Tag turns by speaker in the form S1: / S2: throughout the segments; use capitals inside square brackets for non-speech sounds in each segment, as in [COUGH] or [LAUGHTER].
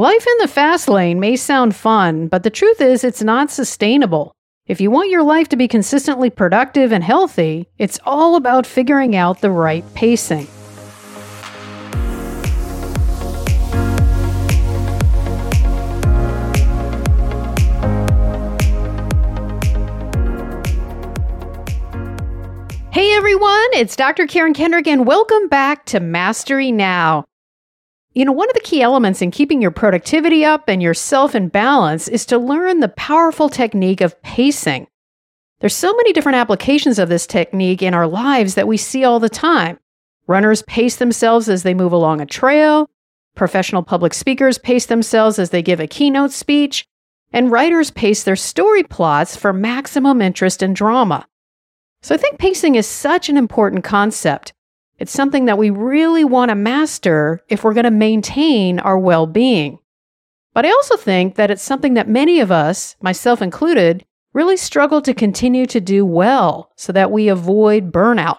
S1: Life in the fast lane may sound fun, but the truth is it's not sustainable. If you want your life to be consistently productive and healthy, it's all about figuring out the right pacing. Hey everyone, it's Dr. Karen Kendrick, and welcome back to Mastery Now. You know, one of the key elements in keeping your productivity up and yourself in balance is to learn the powerful technique of pacing. There's so many different applications of this technique in our lives that we see all the time. Runners pace themselves as they move along a trail, professional public speakers pace themselves as they give a keynote speech, and writers pace their story plots for maximum interest and drama. So I think pacing is such an important concept. It's something that we really want to master if we're going to maintain our well being. But I also think that it's something that many of us, myself included, really struggle to continue to do well so that we avoid burnout.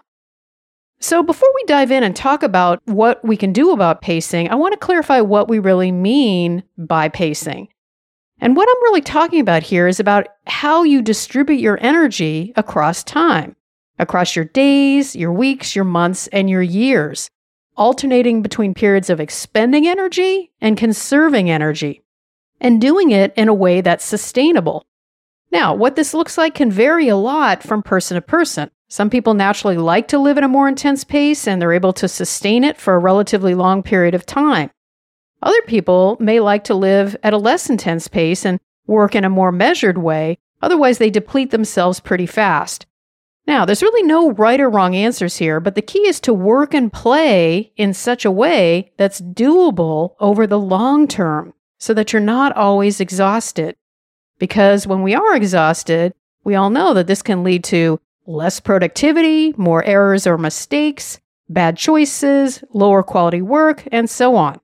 S1: So, before we dive in and talk about what we can do about pacing, I want to clarify what we really mean by pacing. And what I'm really talking about here is about how you distribute your energy across time across your days, your weeks, your months, and your years, alternating between periods of expending energy and conserving energy, and doing it in a way that's sustainable. Now, what this looks like can vary a lot from person to person. Some people naturally like to live at a more intense pace and they're able to sustain it for a relatively long period of time. Other people may like to live at a less intense pace and work in a more measured way, otherwise, they deplete themselves pretty fast. Now, there's really no right or wrong answers here, but the key is to work and play in such a way that's doable over the long term so that you're not always exhausted. Because when we are exhausted, we all know that this can lead to less productivity, more errors or mistakes, bad choices, lower quality work, and so on.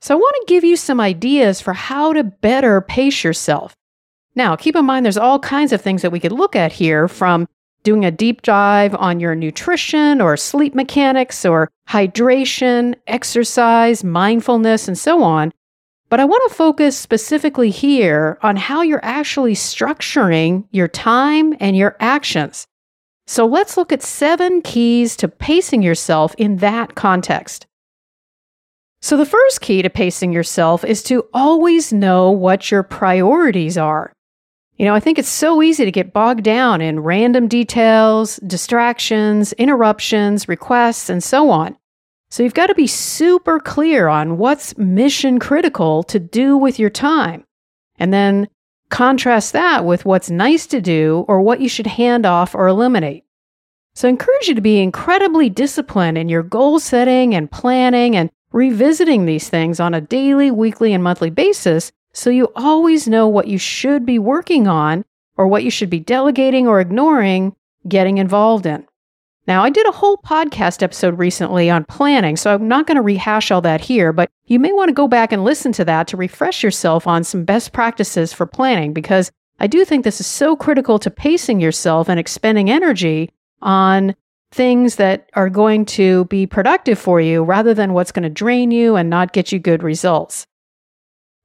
S1: So, I want to give you some ideas for how to better pace yourself. Now, keep in mind there's all kinds of things that we could look at here from doing a deep dive on your nutrition or sleep mechanics or hydration, exercise, mindfulness, and so on. But I want to focus specifically here on how you're actually structuring your time and your actions. So let's look at seven keys to pacing yourself in that context. So, the first key to pacing yourself is to always know what your priorities are. You know, I think it's so easy to get bogged down in random details, distractions, interruptions, requests, and so on. So you've got to be super clear on what's mission critical to do with your time. And then contrast that with what's nice to do or what you should hand off or eliminate. So I encourage you to be incredibly disciplined in your goal setting and planning and revisiting these things on a daily, weekly, and monthly basis so you always know what you should be working on or what you should be delegating or ignoring getting involved in. Now, I did a whole podcast episode recently on planning, so I'm not going to rehash all that here, but you may want to go back and listen to that to refresh yourself on some best practices for planning because I do think this is so critical to pacing yourself and expending energy on things that are going to be productive for you rather than what's going to drain you and not get you good results.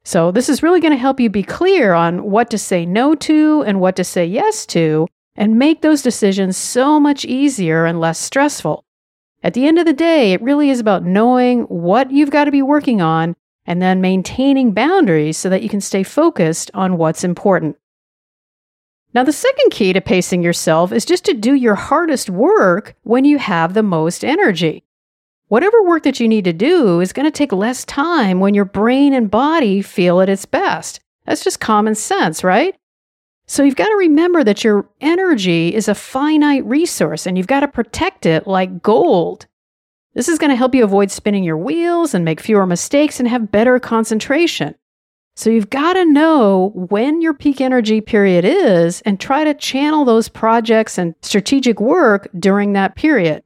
S1: So, this is really going to help you be clear on what to say no to and what to say yes to, and make those decisions so much easier and less stressful. At the end of the day, it really is about knowing what you've got to be working on and then maintaining boundaries so that you can stay focused on what's important. Now, the second key to pacing yourself is just to do your hardest work when you have the most energy. Whatever work that you need to do is going to take less time when your brain and body feel at its best. That's just common sense, right? So you've got to remember that your energy is a finite resource and you've got to protect it like gold. This is going to help you avoid spinning your wheels and make fewer mistakes and have better concentration. So you've got to know when your peak energy period is and try to channel those projects and strategic work during that period.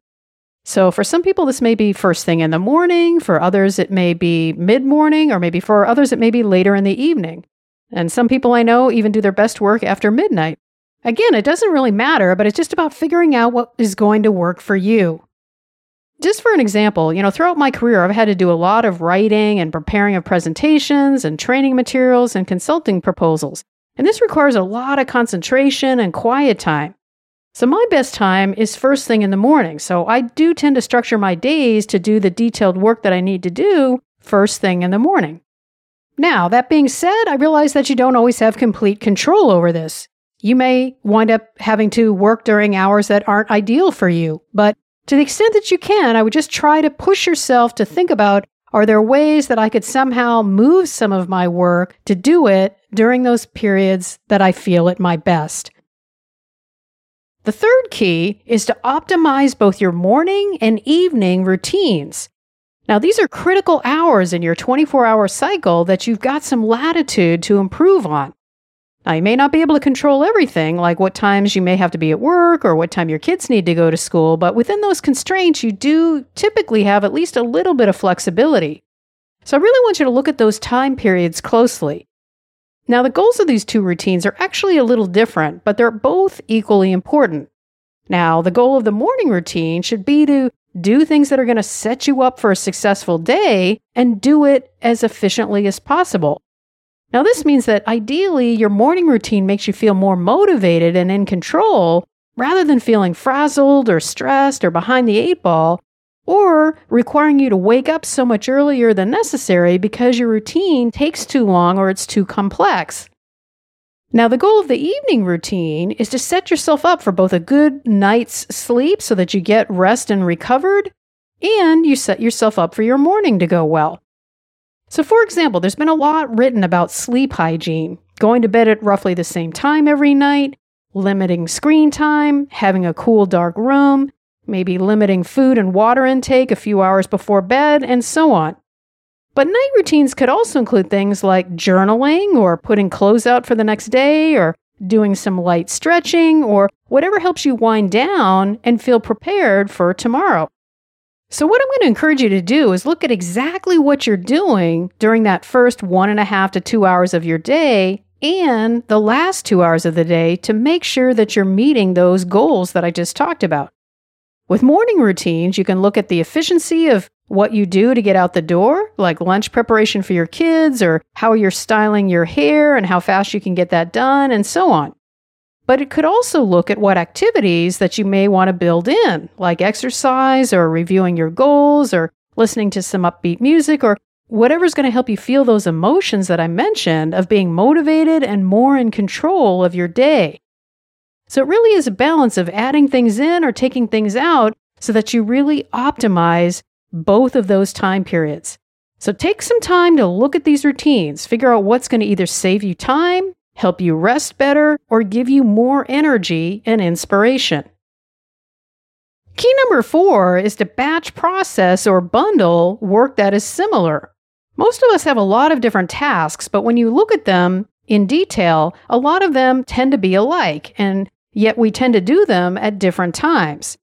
S1: So, for some people, this may be first thing in the morning. For others, it may be mid morning, or maybe for others, it may be later in the evening. And some people I know even do their best work after midnight. Again, it doesn't really matter, but it's just about figuring out what is going to work for you. just for an example, you know, throughout my career, I've had to do a lot of writing and preparing of presentations and training materials and consulting proposals. And this requires a lot of concentration and quiet time. So, my best time is first thing in the morning. So, I do tend to structure my days to do the detailed work that I need to do first thing in the morning. Now, that being said, I realize that you don't always have complete control over this. You may wind up having to work during hours that aren't ideal for you, but to the extent that you can, I would just try to push yourself to think about are there ways that I could somehow move some of my work to do it during those periods that I feel at my best? The third key is to optimize both your morning and evening routines. Now, these are critical hours in your 24 hour cycle that you've got some latitude to improve on. Now, you may not be able to control everything, like what times you may have to be at work or what time your kids need to go to school, but within those constraints, you do typically have at least a little bit of flexibility. So, I really want you to look at those time periods closely. Now, the goals of these two routines are actually a little different, but they're both equally important. Now, the goal of the morning routine should be to do things that are going to set you up for a successful day and do it as efficiently as possible. Now, this means that ideally your morning routine makes you feel more motivated and in control rather than feeling frazzled or stressed or behind the eight ball or requiring you to wake up so much earlier than necessary because your routine takes too long or it's too complex. Now, the goal of the evening routine is to set yourself up for both a good night's sleep so that you get rest and recovered, and you set yourself up for your morning to go well. So, for example, there's been a lot written about sleep hygiene, going to bed at roughly the same time every night, limiting screen time, having a cool, dark room, maybe limiting food and water intake a few hours before bed, and so on. But night routines could also include things like journaling or putting clothes out for the next day or doing some light stretching or whatever helps you wind down and feel prepared for tomorrow. So, what I'm going to encourage you to do is look at exactly what you're doing during that first one and a half to two hours of your day and the last two hours of the day to make sure that you're meeting those goals that I just talked about. With morning routines, you can look at the efficiency of what you do to get out the door, like lunch preparation for your kids, or how you're styling your hair and how fast you can get that done, and so on. But it could also look at what activities that you may want to build in, like exercise or reviewing your goals or listening to some upbeat music or whatever's going to help you feel those emotions that I mentioned of being motivated and more in control of your day. So it really is a balance of adding things in or taking things out so that you really optimize both of those time periods. So take some time to look at these routines, figure out what's going to either save you time, help you rest better, or give you more energy and inspiration. Key number four is to batch process or bundle work that is similar. Most of us have a lot of different tasks, but when you look at them in detail, a lot of them tend to be alike, and yet we tend to do them at different times.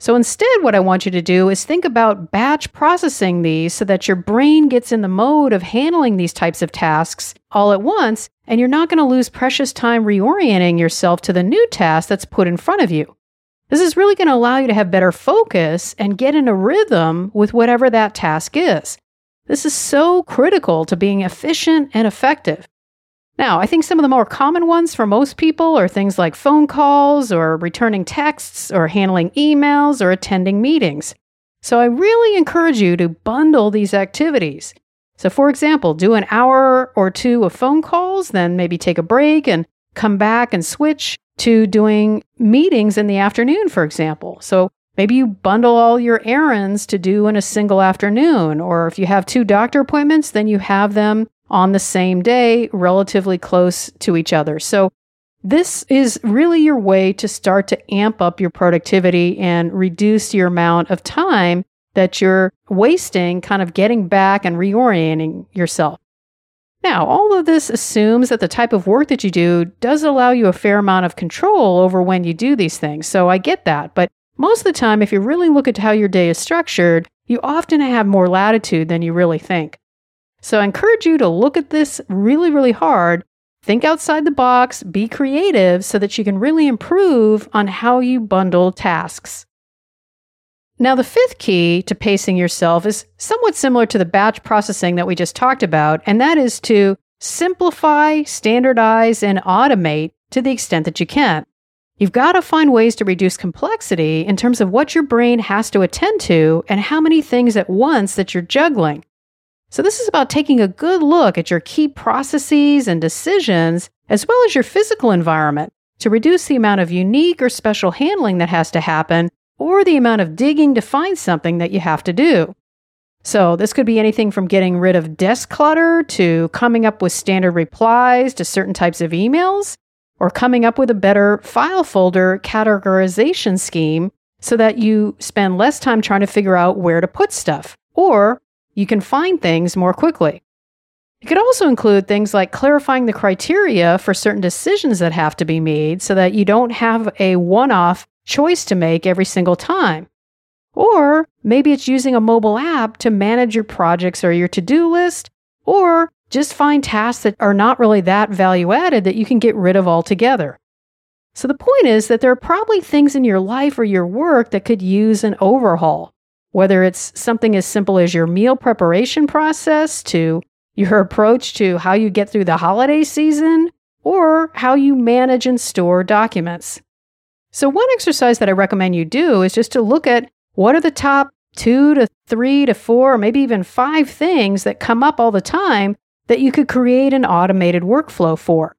S1: So instead, what I want you to do is think about batch processing these so that your brain gets in the mode of handling these types of tasks all at once, and you're not going to lose precious time reorienting yourself to the new task that's put in front of you. This is really going to allow you to have better focus and get in a rhythm with whatever that task is. This is so critical to being efficient and effective. Now, I think some of the more common ones for most people are things like phone calls or returning texts or handling emails or attending meetings. So I really encourage you to bundle these activities. So, for example, do an hour or two of phone calls, then maybe take a break and come back and switch to doing meetings in the afternoon, for example. So maybe you bundle all your errands to do in a single afternoon. Or if you have two doctor appointments, then you have them on the same day, relatively close to each other. So, this is really your way to start to amp up your productivity and reduce your amount of time that you're wasting, kind of getting back and reorienting yourself. Now, all of this assumes that the type of work that you do does allow you a fair amount of control over when you do these things. So I get that. But most of the time, if you really look at how your day is structured, you often have more latitude than you really think. So I encourage you to look at this really, really hard. Think outside the box, be creative so that you can really improve on how you bundle tasks. Now, the fifth key to pacing yourself is somewhat similar to the batch processing that we just talked about, and that is to simplify, standardize, and automate to the extent that you can. You've got to find ways to reduce complexity in terms of what your brain has to attend to and how many things at once that you're juggling. So, this is about taking a good look at your key processes and decisions, as well as your physical environment, to reduce the amount of unique or special handling that has to happen or the amount of digging to find something that you have to do. So, this could be anything from getting rid of desk clutter to coming up with standard replies to certain types of emails, or coming up with a better file folder categorization scheme so that you spend less time trying to figure out where to put stuff, or you can find things more quickly. It could also include things like clarifying the criteria for certain decisions that have to be made so that you don't have a one off choice to make every single time. Or maybe it's using a mobile app to manage your projects or your to do list, or just find tasks that are not really that value added that you can get rid of altogether. So the point is that there are probably things in your life or your work that could use an overhaul, whether it's something as simple as your meal preparation process to your [LAUGHS] approach to how you get through the holiday season or how you manage and store documents. So, one exercise that I recommend you do is just to look at what are the top two to three to four, or maybe even five things that come up all the time that you could create an automated workflow for.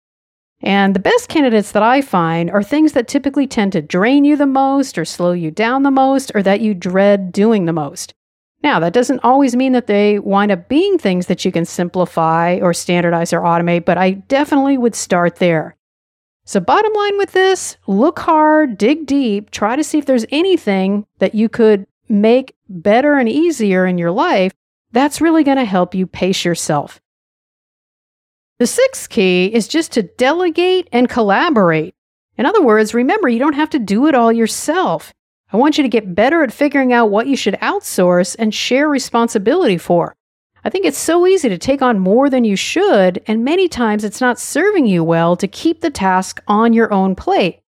S1: And the best candidates that I find are things that typically tend to drain you the most, or slow you down the most, or that you dread doing the most. Now, that doesn't always mean that they wind up being things that you can simplify or standardize or automate, but I definitely would start there. So, bottom line with this look hard, dig deep, try to see if there's anything that you could make better and easier in your life that's really going to help you pace yourself. The sixth key is just to delegate and collaborate. In other words, remember, you don't have to do it all yourself. I want you to get better at figuring out what you should outsource and share responsibility for. I think it's so easy to take on more than you should, and many times it's not serving you well to keep the task on your own plate.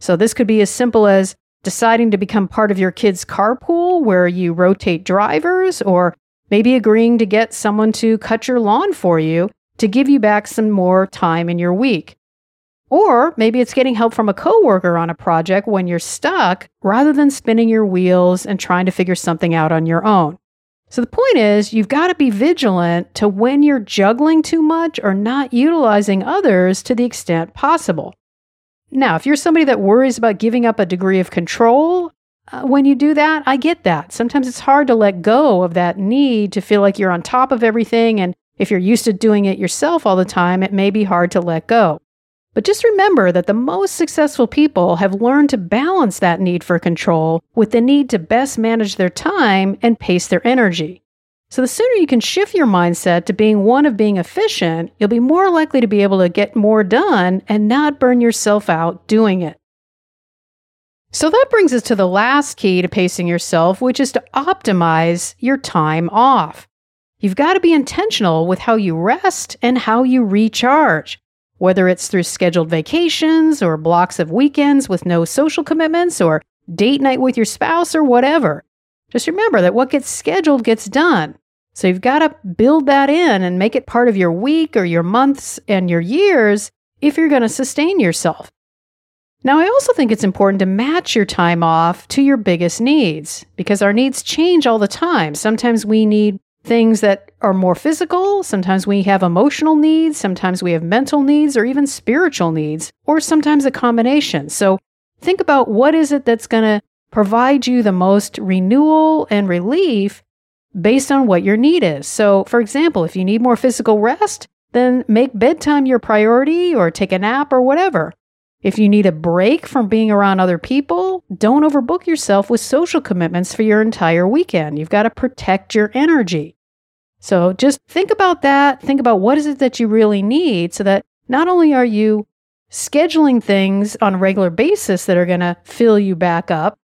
S1: So, this could be as simple as deciding to become part of your kid's carpool where you rotate drivers, or maybe agreeing to get someone to cut your lawn for you to give you back some more time in your week. Or maybe it's getting help from a coworker on a project when you're stuck rather than spinning your wheels and trying to figure something out on your own. So the point is, you've got to be vigilant to when you're juggling too much or not utilizing others to the extent possible. Now, if you're somebody that worries about giving up a degree of control, uh, when you do that, I get that. Sometimes it's hard to let go of that need to feel like you're on top of everything. And if you're used to doing it yourself all the time, it may be hard to let go. But just remember that the most successful people have learned to balance that need for control with the need to best manage their time and pace their energy. So, the sooner you can shift your mindset to being one of being efficient, you'll be more likely to be able to get more done and not burn yourself out doing it. So, that brings us to the last key to pacing yourself, which is to optimize your time off. You've got to be intentional with how you rest and how you recharge whether it's through scheduled vacations or blocks of weekends with no social commitments or date night with your spouse or whatever. Just remember that what gets scheduled gets done. So you've got to build that in and make it part of your week or your months and your years if you're going to sustain yourself. Now, I also think it's important to match your time off to your biggest needs because our needs change all the time. Sometimes we need things that are more physical. Sometimes we have emotional needs. Sometimes we have mental needs or even spiritual needs, or sometimes a combination. So think about what is it that's going to provide you the most renewal and relief based on what your need is. So, for example, if you need more physical rest, then make bedtime your priority or take a nap or whatever. If you need a break from being around other people, don't overbook yourself with social commitments for your entire weekend. You've got to protect your energy. So just think about that. Think about what is it that you really need so that not only are you scheduling things on a regular basis that are going to fill you back up,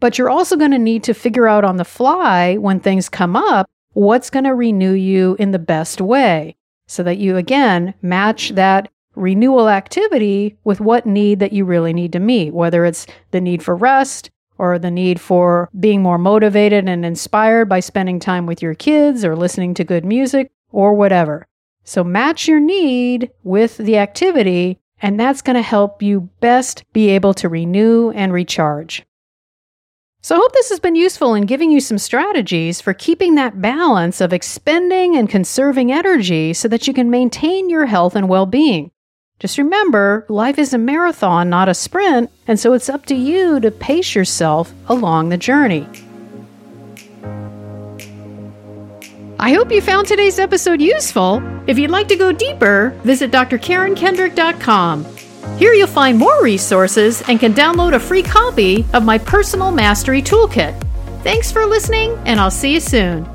S1: but you're also going to need to figure out on the fly when things come up what's going to renew you in the best way so that you again match that renewal activity with what need that you really need to meet, whether it's the need for rest or the need for being more motivated and inspired by spending time with your kids or listening to good music or whatever. So match your need with the activity, and that's going to help you best be able to renew and recharge. So I hope this has been useful in giving you some strategies for keeping that balance of expending and conserving energy so that you can maintain your health and well being. Just remember, life is a marathon, not a sprint, and so it's up to you to pace yourself along the journey. I hope you found today's episode useful. If you'd like to go deeper, visit drkarenkendrick.com. Here you'll find more resources and can download a free copy of my personal mastery toolkit. Thanks for listening, and I'll see you soon.